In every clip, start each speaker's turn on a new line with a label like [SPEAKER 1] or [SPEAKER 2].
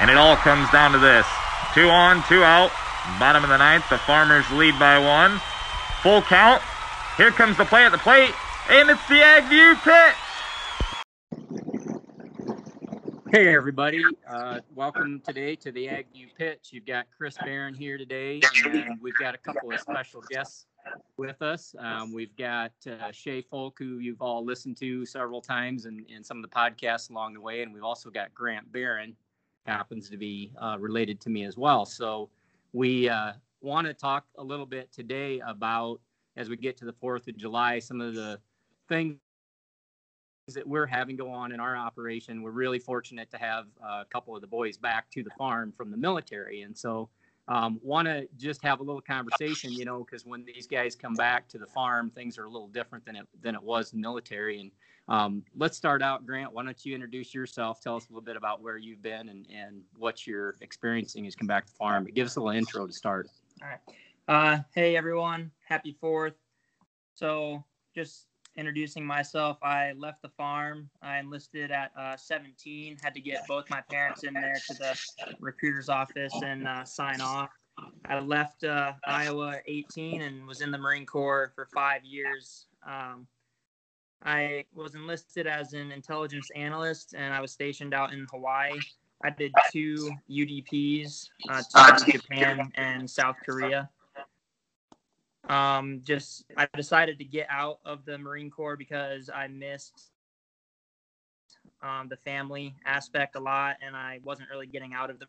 [SPEAKER 1] And it all comes down to this. Two on, two out. Bottom of the ninth. The Farmers lead by one. Full count. Here comes the play at the plate. And it's the Agview pitch.
[SPEAKER 2] Hey everybody, uh, welcome today to the Agview Pitch. You've got Chris Barron here today, and we've got a couple of special guests with us. Um, we've got uh, Shay Folk, who you've all listened to several times and in some of the podcasts along the way, and we've also got Grant Barron, happens to be uh, related to me as well. So we uh, want to talk a little bit today about, as we get to the 4th of July, some of the things that we're having go on in our operation. We're really fortunate to have a couple of the boys back to the farm from the military. And so um, want to just have a little conversation, you know, because when these guys come back to the farm, things are a little different than it than it was in the military. And um, let's start out, Grant. Why don't you introduce yourself? Tell us a little bit about where you've been and, and what you're experiencing as you come back to the farm. Give us a little intro to start.
[SPEAKER 3] All right. Uh, hey everyone, happy Fourth. So just introducing myself, I left the farm. I enlisted at uh, 17. Had to get both my parents in there to the recruiter's office and uh, sign off. I left uh, Iowa 18 and was in the Marine Corps for five years. Um, I was enlisted as an intelligence analyst and I was stationed out in Hawaii. I did two UDPs uh, to Japan and South Korea um, just I decided to get out of the Marine Corps because I missed um, the family aspect a lot, and I wasn't really getting out of the.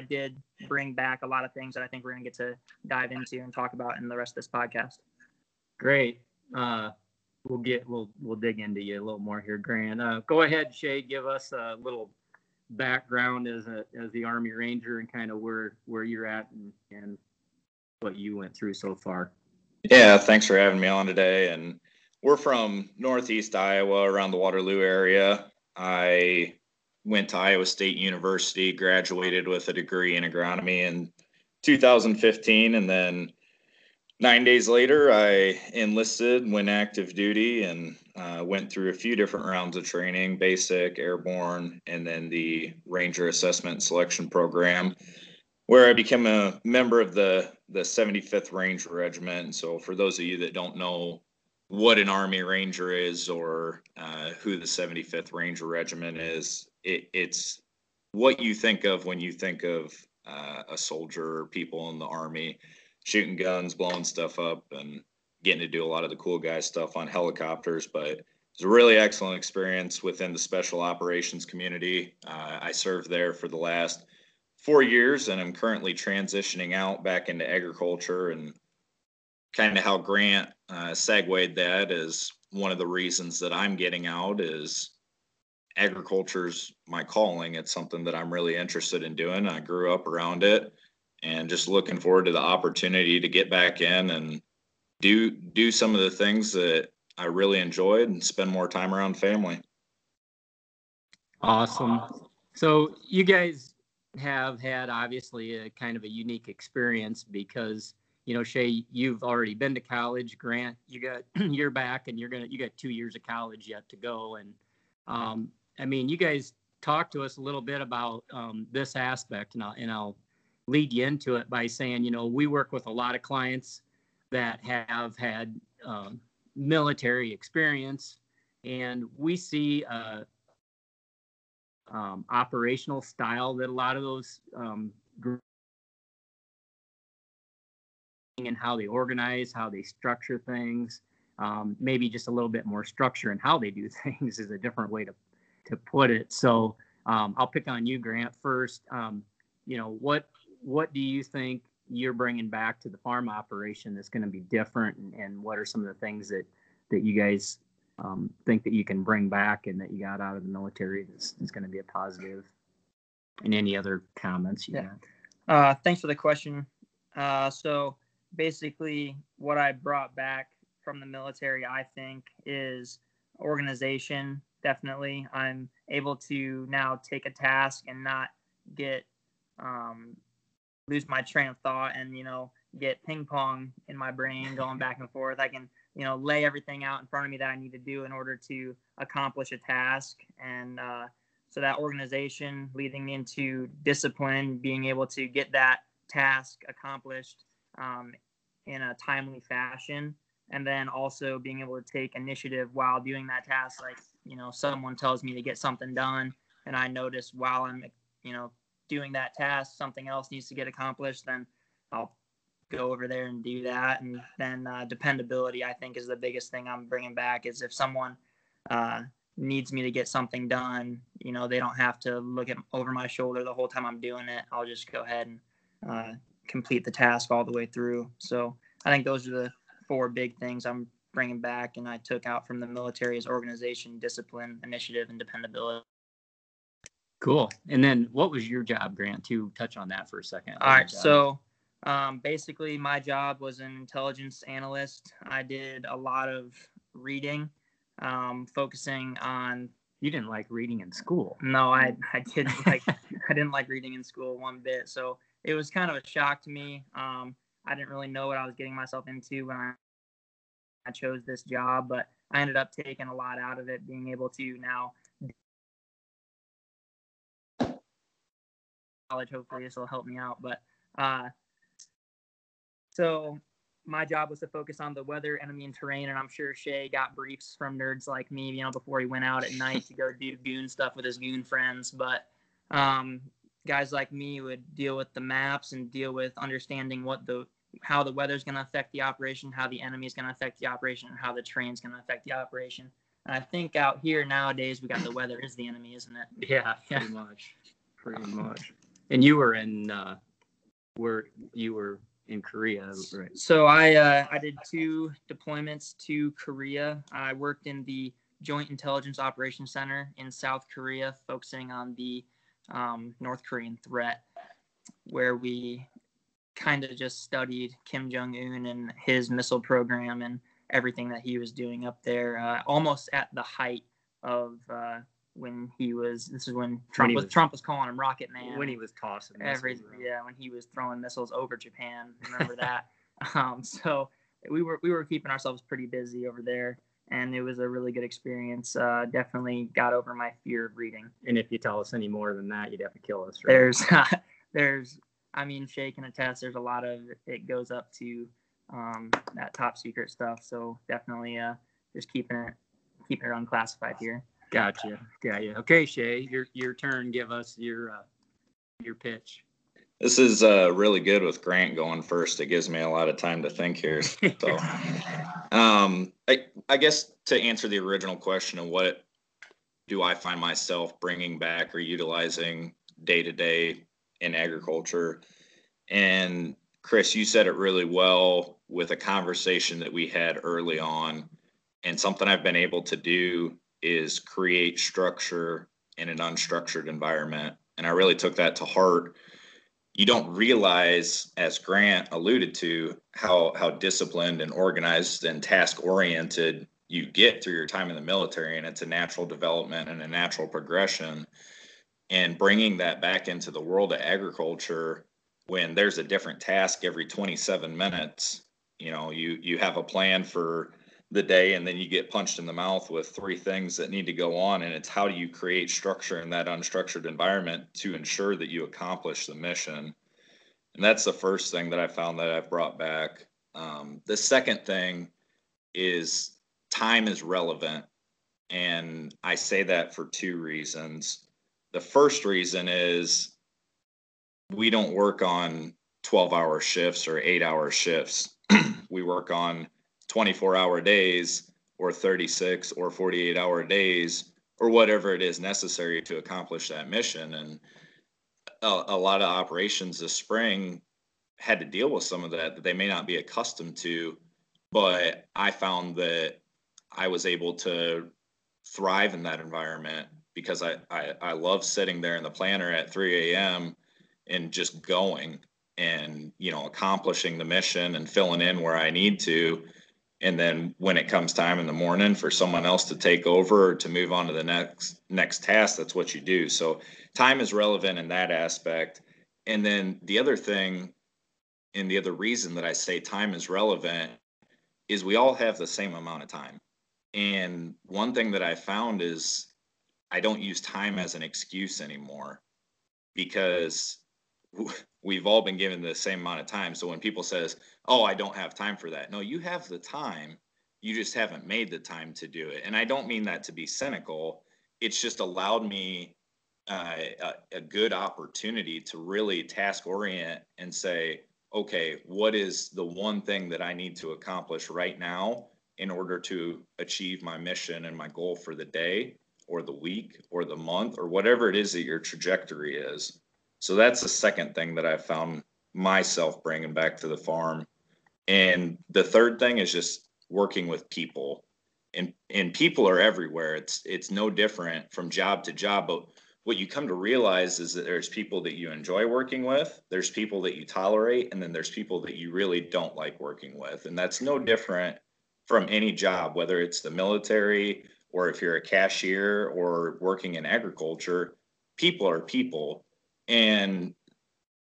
[SPEAKER 3] I did bring back a lot of things that I think we're going to get to dive into and talk about in the rest of this podcast.
[SPEAKER 2] Great. Uh, we'll get we'll we'll dig into you a little more here, Grant. Uh, go ahead, Shay. Give us a little background as a as the Army Ranger and kind of where where you're at and, and what you went through so far.
[SPEAKER 4] Yeah, thanks for having me on today. And we're from Northeast Iowa, around the Waterloo area. I went to Iowa State University, graduated with a degree in agronomy in 2015, and then nine days later, I enlisted, went active duty, and uh, went through a few different rounds of training basic, airborne, and then the Ranger Assessment Selection Program, where I became a member of the, the 75th Ranger Regiment. So, for those of you that don't know what an Army Ranger is or uh, who the 75th Ranger Regiment is, it, it's what you think of when you think of uh, a soldier or people in the Army shooting guns, blowing stuff up, and getting to do a lot of the cool guy stuff on helicopters. But it's a really excellent experience within the special operations community. Uh, I served there for the last four years, and I'm currently transitioning out back into agriculture. And kind of how Grant uh, segued that is one of the reasons that I'm getting out is agriculture's my calling. It's something that I'm really interested in doing. I grew up around it and just looking forward to the opportunity to get back in and do do some of the things that I really enjoyed and spend more time around family.
[SPEAKER 2] Awesome. So you guys have had obviously a kind of a unique experience because you know Shay, you've already been to college. Grant, you got you're back and you're gonna you got two years of college yet to go. And um, I mean, you guys talk to us a little bit about um, this aspect, and I'll, and I'll lead you into it by saying, you know, we work with a lot of clients that have had um, military experience, and we see a um, operational style that a lot of those um, and how they organize, how they structure things. Um, maybe just a little bit more structure and how they do things is a different way to to put it. So um, I'll pick on you, Grant, first. Um, you know what what do you think you're bringing back to the farm operation that's going to be different, and, and, what are some of the things that that you guys um, think that you can bring back and that you got out of the military that's, that's going to be a positive? And any other comments you
[SPEAKER 3] yeah. Uh, thanks for the question. Uh, so basically, what I brought back from the military, I think, is organization. Definitely, I'm able to now take a task and not get um, lose my train of thought and you know get ping pong in my brain going back and forth. I can you know lay everything out in front of me that i need to do in order to accomplish a task. And uh, so that organization leading into discipline, being able to get that task accomplished um, in a timely fashion, and then also being able to take initiative while doing that task. Like you know, someone tells me to get something done, and I notice while I'm you know doing that task, something else needs to get accomplished, then I'll go over there and do that. And then uh, dependability, I think, is the biggest thing I'm bringing back. Is if someone uh, needs me to get something done, you know, they don't have to look at over my shoulder the whole time I'm doing it. I'll just go ahead and uh, complete the task all the way through. So I think those are the four big things I'm bringing back, and I took out from the military is organization, discipline, initiative, and dependability.
[SPEAKER 2] Cool. And then what was your job, Grant? To touch on that for a second.
[SPEAKER 3] All right. So um, basically, my job was an intelligence analyst. I did a lot of reading, um, focusing on.
[SPEAKER 2] You didn't like reading in school.
[SPEAKER 3] No, I I didn't like I didn't like reading in school one bit. So it was kind of a shock to me. Um, I didn't really know what I was getting myself into when I I chose this job, but I ended up taking a lot out of it, being able to now college. Hopefully, this will help me out. But uh, so my job was to focus on the weather, enemy, and terrain. And I'm sure Shay got briefs from nerds like me, you know, before he went out at night to go do goon stuff with his goon friends. But um, guys like me would deal with the maps and deal with understanding what the how the weather's going to affect the operation, how the enemy is going to affect the operation, and how the terrain's going to affect the operation. And I think out here nowadays we got the weather is the enemy, isn't it?
[SPEAKER 2] Yeah, pretty much, pretty much. And you were in uh, where you were in Korea, right?
[SPEAKER 3] So I uh, I did two deployments to Korea. I worked in the Joint Intelligence Operations Center in South Korea, focusing on the um, North Korean threat, where we kind of just studied Kim Jong Un and his missile program and everything that he was doing up there, uh, almost at the height of uh, when he was. This is when Trump
[SPEAKER 2] he
[SPEAKER 3] was,
[SPEAKER 2] was-
[SPEAKER 3] Trump was calling him Rocket Man.
[SPEAKER 2] When he was tossing
[SPEAKER 3] every
[SPEAKER 2] missiles
[SPEAKER 3] yeah when he was throwing missiles over Japan. Remember that? Um, so we were we were keeping ourselves pretty busy over there, and it was a really good experience. Uh, definitely got over my fear of reading.
[SPEAKER 2] And if you tell us any more than that, you'd have to kill us. Right?
[SPEAKER 3] There's there's I mean Shay can attest. There's a lot of it goes up to um, that top secret stuff. So definitely uh, just keeping it keeping it unclassified here.
[SPEAKER 2] Gotcha. Got you. Okay, Shay, your your turn. Give us your uh, your pitch.
[SPEAKER 4] This is uh, really good with Grant going first. It gives me a lot of time to think here. So, um, I, I guess to answer the original question of what do I find myself bringing back or utilizing day to day in agriculture, and Chris, you said it really well with a conversation that we had early on, and something I've been able to do is create structure in an unstructured environment, and I really took that to heart you don't realize, as Grant alluded to, how how disciplined and organized and task oriented you get through your time in the military, and it's a natural development and a natural progression. And bringing that back into the world of agriculture, when there's a different task every 27 minutes, you know, you you have a plan for the day and then you get punched in the mouth with three things that need to go on and it's how do you create structure in that unstructured environment to ensure that you accomplish the mission? And that's the first thing that i found that i've brought back. Um, the second thing is time is relevant and i say that for two reasons. The first reason is we don't work on 12 hour shifts or eight hour shifts. We work on 24 hour days or 36 or 48 hour days or whatever it is necessary to accomplish that mission. And a, a, lot of operations this spring had to deal with some of that that they may not be accustomed to but i found that i was able to thrive in that environment because i i, I love sitting there in the planner at 3 a.m and just going and you know accomplishing the mission and filling in where i need to and then when it comes time in the morning for someone else to take over or to move on to the next next task that's what you do. So time is relevant in that aspect. And then the other thing and the other reason that i say time is relevant is we all have the same amount of time. And one thing that i found is I don't use time as an excuse anymore because we've all been given the same amount of time. So when people says, "Oh, I don't have time for that," no, you have the time. You just haven't made the time to do it. And I don't mean that to be cynical. It's just allowed me uh, a, a good opportunity to really task orient and say, okay, what is the one thing that I need to accomplish right now in order to achieve my mission and my goal for the day or the week or the month or whatever it is that your trajectory is. So that's the second thing that I found myself bringing back to the farm. And the third thing is just working with people. And and people are everywhere. It's it's no different from job to job, but what you come to realize is that there's people that you enjoy working with, there's people that you tolerate, and then there's people that you really don't like working with. And that's no different from any job, whether it's the military or if you're a cashier or working in agriculture. People are people. And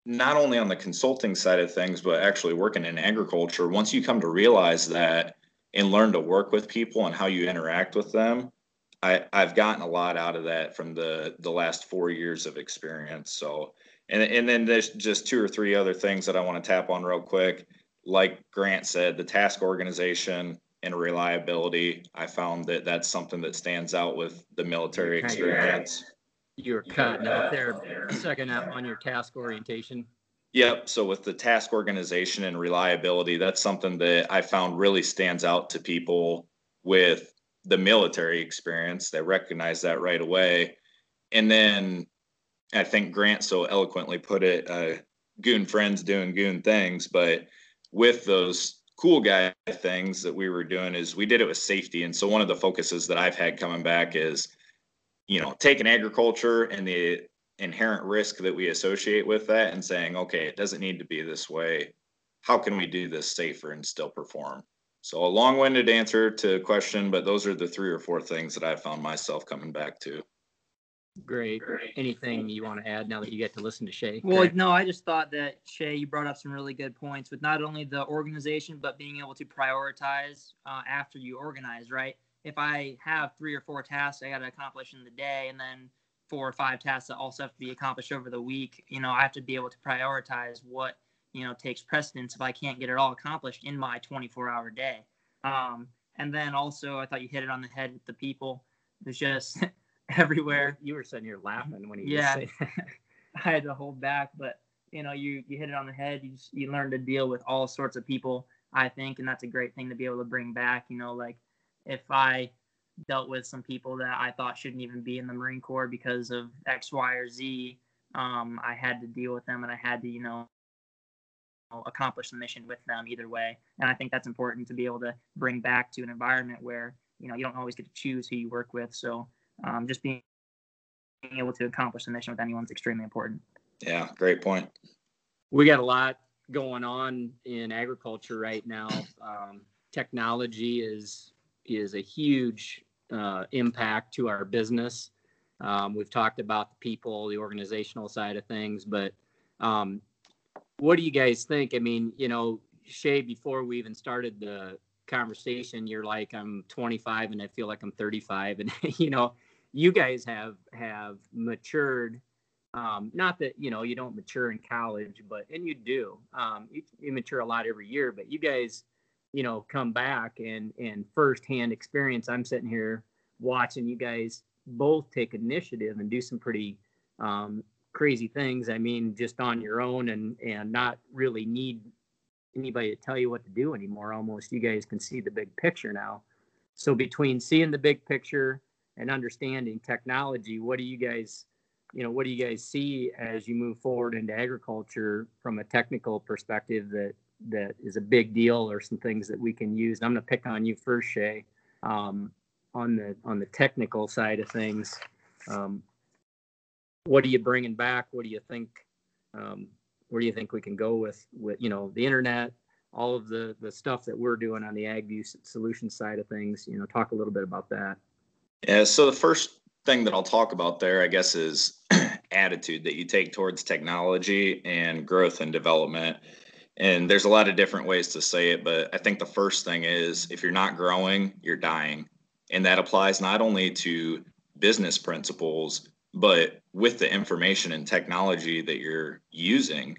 [SPEAKER 4] not only on the consulting side of things, but actually working in agriculture, once you come to realize that and learn to work with people and how you interact with them, I, I've gotten a lot out of that from the the last four years of experience. So, and and then there's just two or three other things that I want to tap on real quick. Like Grant said, the task organization and reliability. I found that that's something that stands out with the military experience.
[SPEAKER 2] You're cutting out there. Second up on your task orientation.
[SPEAKER 4] Yep. So with the task organization and reliability, that's something that I found really stands out to people with the military experience. They recognize that right away. And then I think Grant so eloquently put it, uh, goon friends doing goon things. But with those cool guy things that we were doing is we did it with safety. And so one of the focuses that I've had coming back is, you know, taking agriculture and the inherent risk that we associate with that and saying, okay, it doesn't need to be this way. How can we do this safer and still perform? So a long-winded answer to a question, but those are the three or four things that I found myself coming back to.
[SPEAKER 2] Great. Anything you want to add now that you get to listen to Shay?
[SPEAKER 3] Well, no, I just thought that Shay, you brought up some really good points with not only the organization, but being able to prioritize uh, after you organize, right? If I have three or four tasks I got to accomplish in the day, and then four or five tasks that also have to be accomplished over the week, you know, I have to be able to prioritize what you know takes precedence if I can't get it all accomplished in my 24 hour day. Um, and then also, I thought you hit it on the head with the people. There's just everywhere.
[SPEAKER 2] You were sitting here laughing when you
[SPEAKER 3] yeah. I had to hold back, but you know, you you hit it on the head. You just, you learn to deal with all sorts of people. I think, and that's a great thing to be able to bring back. You know, like if I dealt with some people that I thought shouldn't even be in the Marine Corps because of X, Y, or Z, um, I had to deal with them, and I had to, you know, accomplish the mission with them either way. And I think that's important to be able to bring back to an environment where you know you don't always get to choose who you work with. So um, just being able to accomplish the mission with anyone is extremely important.
[SPEAKER 4] Yeah, great point.
[SPEAKER 2] We got a lot going on in agriculture right now. Um, technology is is a huge uh, impact to our business. Um, we've talked about the people, the organizational side of things, but um, what do you guys think? I mean, you know, Shay, before we even started the conversation, you're like, I'm 25 and I feel like I'm 35. And, you know, you guys have, have matured. Um, not that, you know, you don't mature in college, but, and you do, um, you, you mature a lot every year, but you guys, you know, come back and, and firsthand experience. I'm sitting here watching you guys both take initiative and do some pretty um, crazy things. I mean, just on your own and and not really need anybody to tell you what to do anymore. Almost, you guys can see the big picture now. So between seeing the big picture and understanding technology, what do you guys, you know, what do you guys see as you move forward into agriculture from a technical perspective that that is a big deal or some things that we can use? I'm going to pick on you first, Shay. Um, on the on the technical side of things, um, what are you bringing back? What do you think? Um, where do you think we can go with with you know the internet, all of the the stuff that we're doing on the ag AgView solution side of things? You know, talk a little bit about that.
[SPEAKER 4] Yeah. So the first thing that I'll talk about there, I guess, is attitude that you take towards technology and growth and development. And there's a lot of different ways to say it, but I think the first thing is if you're not growing, you're dying. And that applies not only to business principles, but with the information and technology that you're using.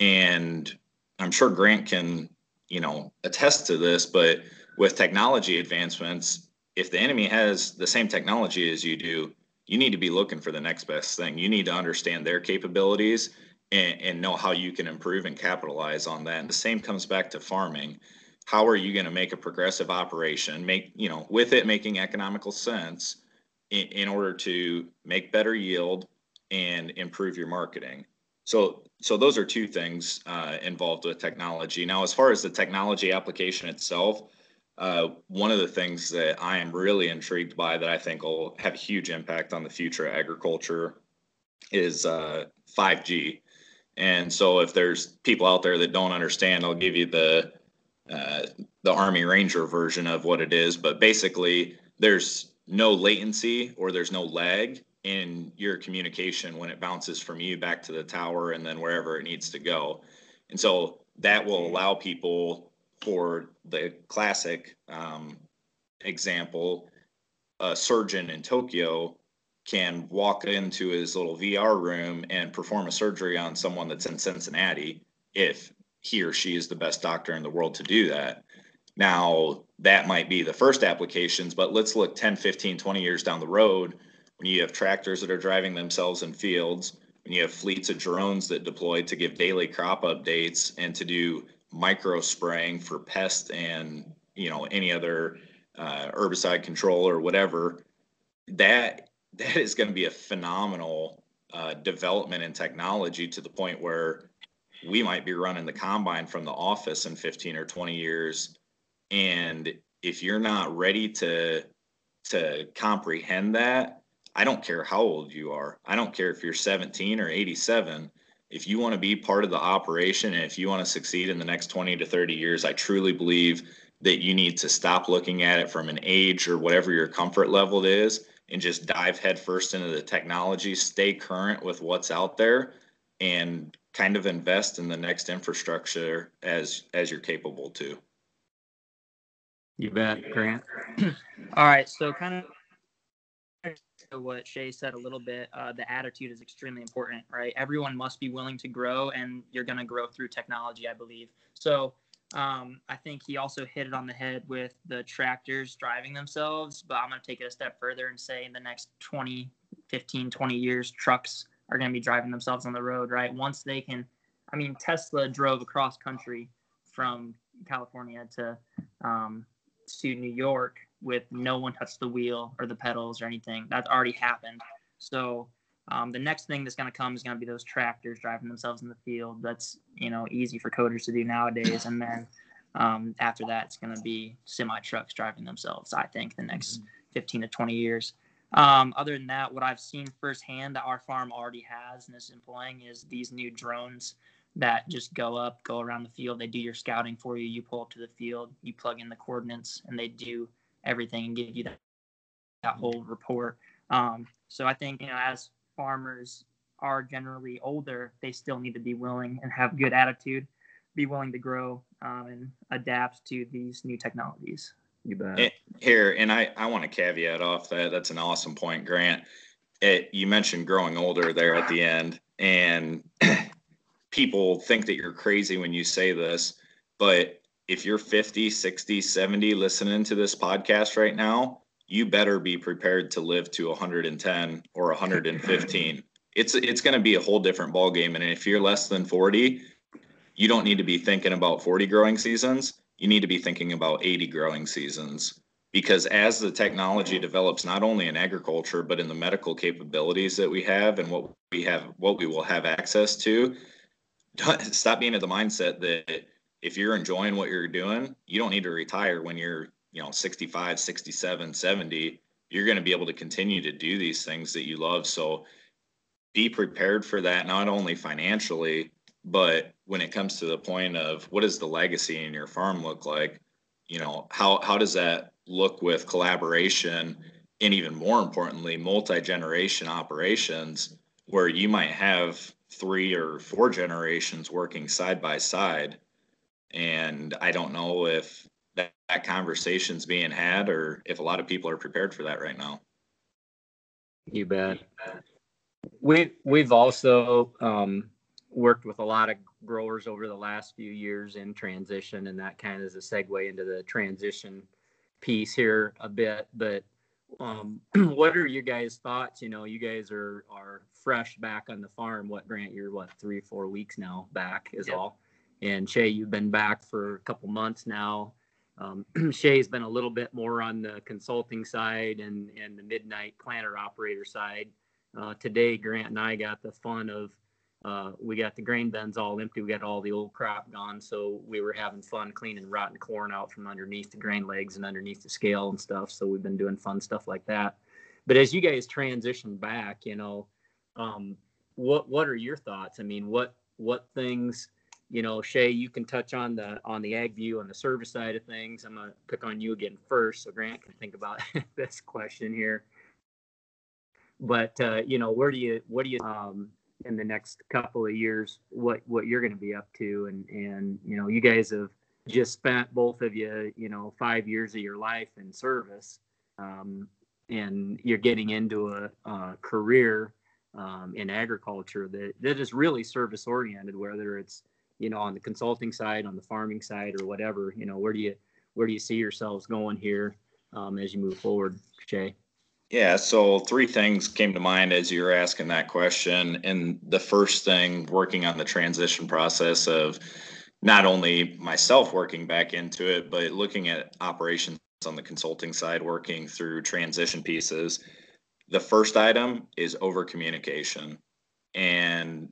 [SPEAKER 4] And I'm sure Grant can, you know, attest to this, but with technology advancements, if the enemy has the same technology as you do, you need to be looking for the next best thing. You need to understand their capabilities and, and know how you can improve and capitalize on that. And the same comes back to farming. How are you going to make a progressive operation, make, you know, with it making economical sense in, in order to make better yield and improve your marketing? So, so those are two things uh, involved with technology. Now, as far as the technology application itself, uh, one of the things that I am really intrigued by that I think will have a huge impact on the future of agriculture is uh, 5G. And so, if there's people out there that don't understand, I'll give you the uh, the Army Ranger version of what it is. But basically, there's no latency or there's no lag in your communication when it bounces from you back to the tower and then wherever it needs to go. And so that will allow people for the classic um, example, a surgeon in Tokyo can walk into his little VR room and perform a surgery on someone that's in Cincinnati if he or she is the best doctor in the world to do that. Now, that might be the first applications, but let's look 10, 15, 20 years down the road when you have tractors that are driving themselves in fields, when you have fleets of drones that deploy to give daily crop updates and to do micro spraying for pests and you know any other uh, herbicide control or whatever that that is going to be a phenomenal uh, development in technology to the point where we might be running the combine from the office in 15 or 20 years. And if you're not ready to to comprehend that i don't care how old you are. I don't care if you're 17 or 87 if you want to be part of the operation and if you want to succeed in the next 20 to 30 years, I truly believe that you need to stop looking at it from an age or whatever your comfort level is and just dive headfirst into the technology, stay current with what's out there and kind of invest in the next infrastructure as as you're capable to.
[SPEAKER 2] You bet, Grant.
[SPEAKER 3] All right, so kind of what Shay said a little bit, uh, the attitude is extremely important, right? Everyone must be willing to grow, and you're going to grow through technology, I believe. So um, I think he also hit it on the head with the tractors driving themselves, but I'm going to take it a step further and say in the next 20, 15, 20 years, trucks are going to be driving themselves on the road, right? Once they can, I mean, Tesla drove across country from California to um, to New York with no one touched the wheel or the pedals or anything. That's already happened. So um, the next thing that's going to come is going to be those tractors driving themselves in the field. That's you know easy for coders to do nowadays. And then um, after that, it's going to be semi trucks driving themselves. I think the next mm-hmm. 15 to 20 years. Um, other than that, what I've seen firsthand that our farm already has and is employing is these new drones that just go up, go around the field. They do your scouting for you. You pull up to the field, you plug in the coordinates, and they do everything and give you that, that whole report. Um, so I think, you know, as farmers are generally older, they still need to be willing and have good attitude, be willing to grow um, and adapt to these new technologies.
[SPEAKER 2] You bet.
[SPEAKER 4] Eh, here, and I, I want to caveat off that. That's an awesome point, Grant. It, you mentioned growing older there at the end, and people think that you're crazy when you say this, but if you're 50, 60, 70 listening to this podcast right now, you better be prepared to live to 110 or 115. it's it's going to be a whole different ball game and if you're less than 40, you don't need to be thinking about 40 growing seasons. You need to be thinking about 80 growing seasons because as the technology develops not only in agriculture but in the medical capabilities that we have and what we have what we will have access to stop being of the mindset that if you're enjoying what you're doing, you don't need to retire when you're, you know, 65, 67, 70. You're going to be able to continue to do these things that you love. So be prepared for that, not only financially, but when it comes to the point of what does the legacy in your farm look like? You know, how, how does that look with collaboration and even more importantly, multi generation operations where you might have three or four generations working side by side and I don't know if that, that conversation's being had or if a lot of people are prepared for that right now.
[SPEAKER 2] You bet. We we've also um, worked with a lot of growers over the last few years in transition, and that kind of is a segue into the transition piece here a bit. But um, what are your guys' thoughts? You know, you guys are are fresh back on the farm. What Grant? You're what three four weeks now back is yep. all. And Shay, you've been back for a couple months now. Um, Shay's been a little bit more on the consulting side and and the midnight planter operator side. Uh, today, Grant and I got the fun of uh, we got the grain bins all empty. We got all the old crop gone. So we were having fun cleaning rotten corn out from underneath the grain legs and underneath the scale and stuff. So we've been doing fun stuff like that. But as you guys transition back, you know, um, what what are your thoughts? I mean, what what things, you know, Shay, you can touch on the on the AgView on the service side of things. I'm gonna pick on you again first, so Grant can think about this question here. But uh, you know, where do you what do you um, in the next couple of years what what you're going to be up to and and you know you guys have just spent both of you you know five years of your life in service um, and you're getting into a, a career um, in agriculture that that is really service oriented whether it's you know on the consulting side on the farming side or whatever you know where do you where do you see yourselves going here um, as you move forward shay
[SPEAKER 4] yeah, so three things came to mind as you were asking that question. And the first thing, working on the transition process of not only myself working back into it, but looking at operations on the consulting side, working through transition pieces. The first item is over communication. And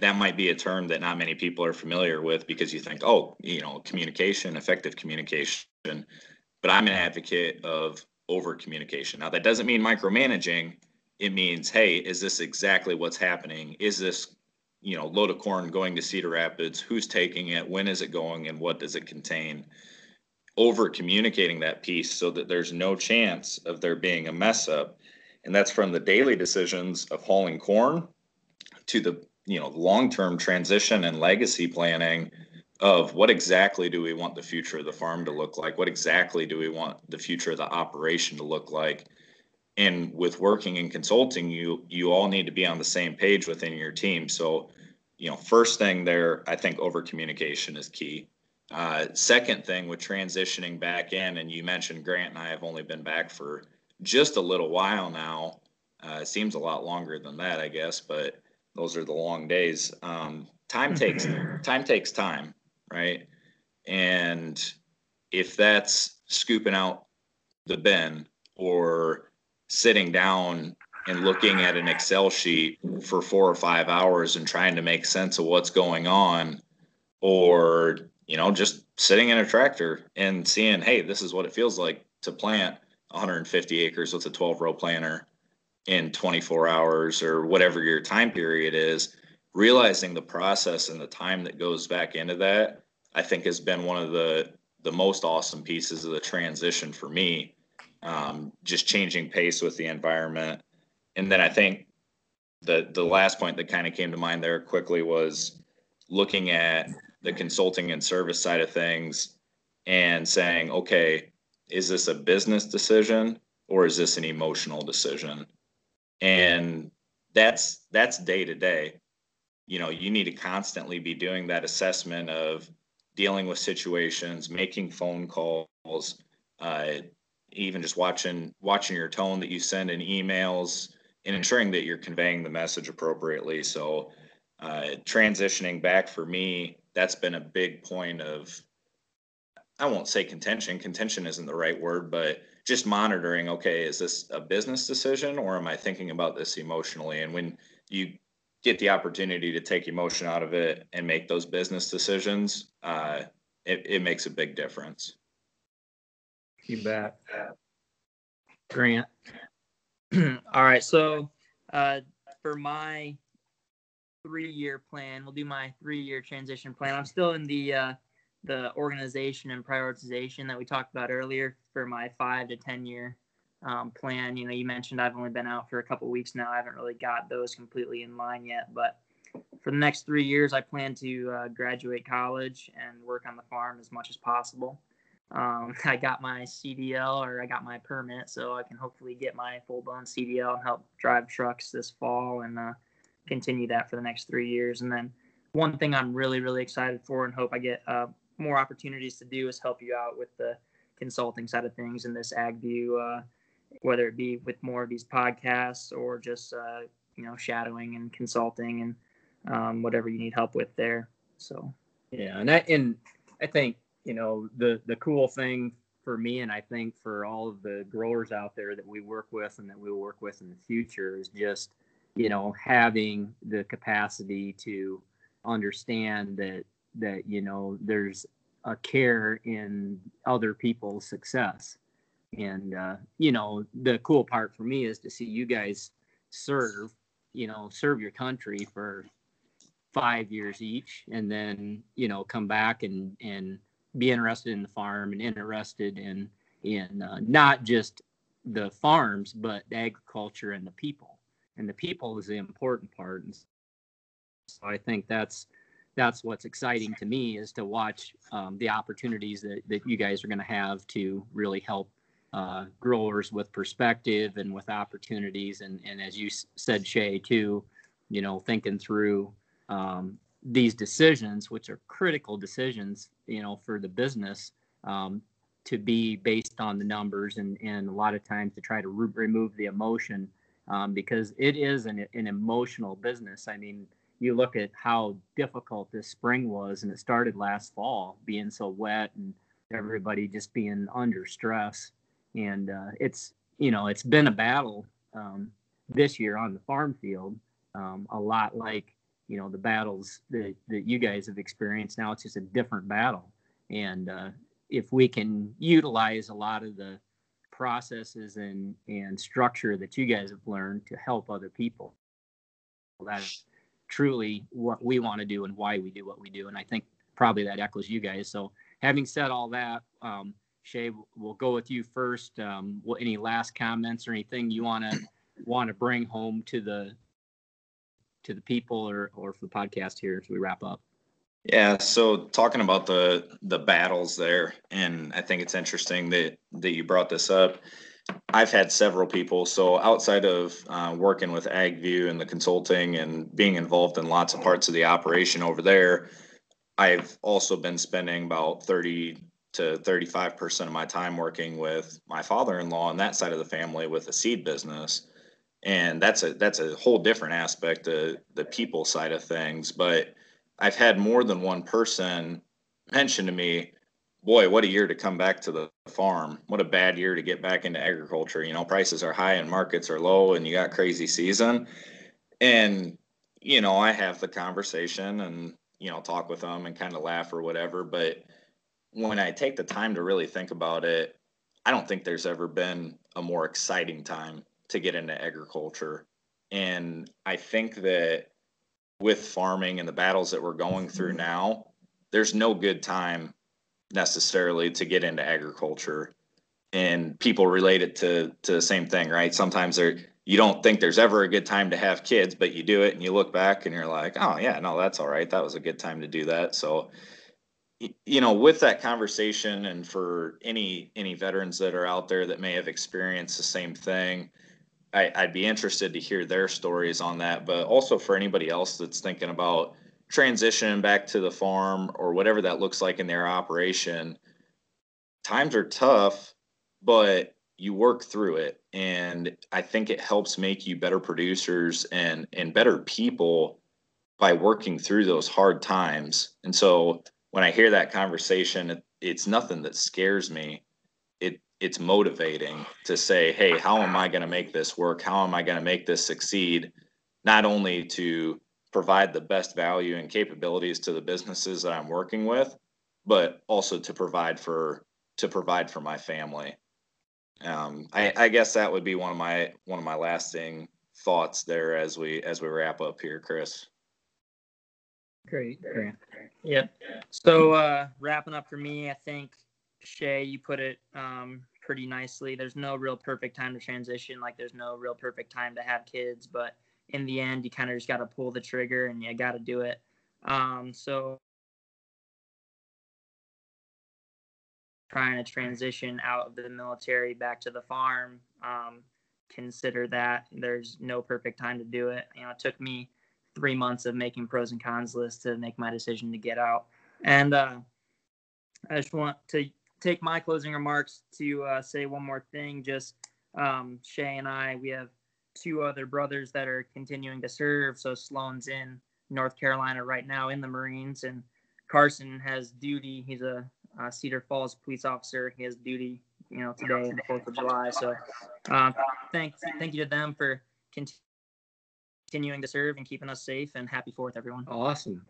[SPEAKER 4] that might be a term that not many people are familiar with because you think, oh, you know, communication, effective communication. But I'm an advocate of over communication. Now, that doesn't mean micromanaging. It means, hey, is this exactly what's happening? Is this, you know, load of corn going to Cedar Rapids? Who's taking it? When is it going? And what does it contain? Over communicating that piece so that there's no chance of there being a mess up. And that's from the daily decisions of hauling corn to the, you know, long-term transition and legacy planning of what exactly do we want the future of the farm to look like? What exactly do we want the future of the operation to look like? And with working and consulting, you you all need to be on the same page within your team. So, you know, first thing there, I think over communication is key. Uh, second thing with transitioning back in, and you mentioned Grant and I have only been back for just a little while now. Uh, it seems a lot longer than that, I guess, but those are the long days. Um, time takes time takes time right? And if that's scooping out the bin or sitting down and looking at an Excel sheet for four or five hours and trying to make sense of what's going on, or, you know, just sitting in a tractor and seeing, hey, this is what it feels like to plant 150 acres with a 12 row planter in 24 hours or whatever your time period is realizing the process and the time that goes back into that, I think has been one of the the most awesome pieces of the transition for me. Um, just changing pace with the environment, and then I think the the last point that kind of came to mind there quickly was looking at the consulting and service side of things and saying, okay, is this a business decision or is this an emotional decision? And that's that's day to day. You know you need to constantly be doing that assessment of dealing with situations making phone calls uh, even just watching watching your tone that you send in emails and ensuring that you're conveying the message appropriately. So uh, transitioning back for me that's been a big point of i won't say contention contention isn't the right word but just monitoring okay is this a business decision or am i thinking about this emotionally and when you get the opportunity to take emotion out of it and make those business decisions, uh, it, it makes a big difference.
[SPEAKER 2] You bet. Grant.
[SPEAKER 3] All right. So uh, for my three year plan, we'll do my three year transition plan. I'm still in the uh, the organization and prioritization that we talked about earlier for my five to 10 year um, plan. You know, you mentioned I've only been out for a couple weeks now. I haven't really got those completely in line yet, but for the next three years, I plan to uh, graduate college and work on the farm as much as possible. um, I got my CDL or I got my permit, so I can hopefully get my full blown CDL and help drive trucks this fall and uh, continue that for the next three years. And then one thing I'm really really excited for and hope I get uh, more opportunities to do is help you out with the consulting side of things in this AgView, uh, whether it be with more of these podcasts or just uh, you know shadowing and consulting and um, whatever you need help with there. So
[SPEAKER 2] yeah, and I and I think you know the the cool thing for me and I think for all of the growers out there that we work with and that we'll work with in the future is just you know having the capacity to understand that that you know there's a care in other people's success. And uh, you know the cool part for me is to see you guys serve you know serve your country for five years each and then you know come back and and be interested in the farm and interested in in uh, not just the farms but the agriculture and the people. And the people is the important part. And so i think that's that's what's exciting to me is to watch um, the opportunities that, that you guys are going to have to really help uh, growers with perspective and with opportunities and, and as you said shay too you know thinking through um, these decisions, which are critical decisions, you know, for the business, um, to be based on the numbers and, and a lot of times to try to re- remove the emotion um, because it is an, an emotional business. I mean, you look at how difficult this spring was, and it started last fall, being so wet and everybody just being under stress. And uh, it's you know it's been a battle um, this year on the farm field, um, a lot like you know the battles that, that you guys have experienced now it's just a different battle and uh, if we can utilize a lot of the processes and and structure that you guys have learned to help other people that's truly what we want to do and why we do what we do and i think probably that echoes you guys so having said all that um, shay we'll go with you first um, what, any last comments or anything you want to want to bring home to the to the people or or for the podcast here as we wrap up?
[SPEAKER 4] Yeah, so talking about the the battles there, and I think it's interesting that that you brought this up. I've had several people. So outside of uh, working with AgView and the consulting and being involved in lots of parts of the operation over there, I've also been spending about thirty to thirty five percent of my time working with my father in law on that side of the family with a seed business and that's a that's a whole different aspect of the people side of things but i've had more than one person mention to me boy what a year to come back to the farm what a bad year to get back into agriculture you know prices are high and markets are low and you got crazy season and you know i have the conversation and you know talk with them and kind of laugh or whatever but when i take the time to really think about it i don't think there's ever been a more exciting time to get into agriculture. And I think that with farming and the battles that we're going through mm-hmm. now, there's no good time necessarily to get into agriculture. And people relate it to to the same thing, right? Sometimes there you don't think there's ever a good time to have kids, but you do it and you look back and you're like, oh yeah, no, that's all right. That was a good time to do that. So you know with that conversation and for any any veterans that are out there that may have experienced the same thing I, I'd be interested to hear their stories on that, but also for anybody else that's thinking about transitioning back to the farm or whatever that looks like in their operation. Times are tough, but you work through it. And I think it helps make you better producers and, and better people by working through those hard times. And so when I hear that conversation, it, it's nothing that scares me It it's motivating to say, hey, how am I going to make this work? How am I going to make this succeed? Not only to provide the best value and capabilities to the businesses that I'm working with, but also to provide for to provide for my family. Um, I, I guess that would be one of my one of my lasting thoughts there as we as we wrap up here, Chris.
[SPEAKER 3] Great, great. Yep. So uh, wrapping up for me, I think Shay, you put it um, pretty nicely. There's no real perfect time to transition. Like there's no real perfect time to have kids, but in the end, you kind of just got to pull the trigger and you got to do it. Um, so trying to transition out of the military back to the farm, um, consider that there's no perfect time to do it. You know, it took me three months of making pros and cons lists to make my decision to get out. And uh, I just want to take my closing remarks to uh, say one more thing. Just um, Shay and I, we have two other brothers that are continuing to serve. So Sloan's in North Carolina right now in the Marines, and Carson has duty. He's a, a Cedar Falls police officer. He has duty, you know, today the Fourth of July. So, uh, thank thank you to them for continuing to serve and keeping us safe. And happy Fourth, everyone.
[SPEAKER 2] Awesome.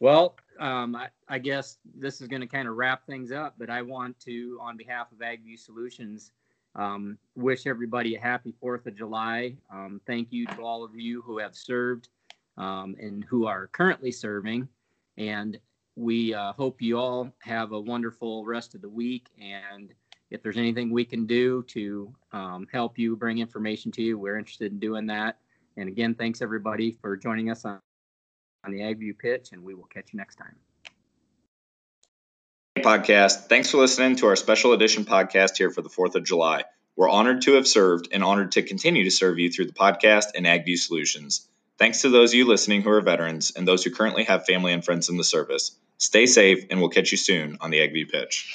[SPEAKER 2] Well, um, I, I, guess this is going to kind of wrap things up, but I want to, on behalf of AgView Solutions, um, wish everybody a happy 4th of July. Um, thank you to all of you who have served um, and who are currently serving. And we uh, hope you all have a wonderful rest of the week. And if there's anything we can do to um, help you bring information to you, we're interested in doing that. And again, thanks everybody for joining us on on the AgView pitch, and we will catch you next time.
[SPEAKER 4] Podcast. Thanks for listening to our special edition podcast here for the 4th of July. We're honored to have served and honored to continue to serve you through the podcast and AgView Solutions. Thanks to those of you listening who are veterans and those who currently have family and friends in the service. Stay safe, and we'll catch you soon on the AgView pitch.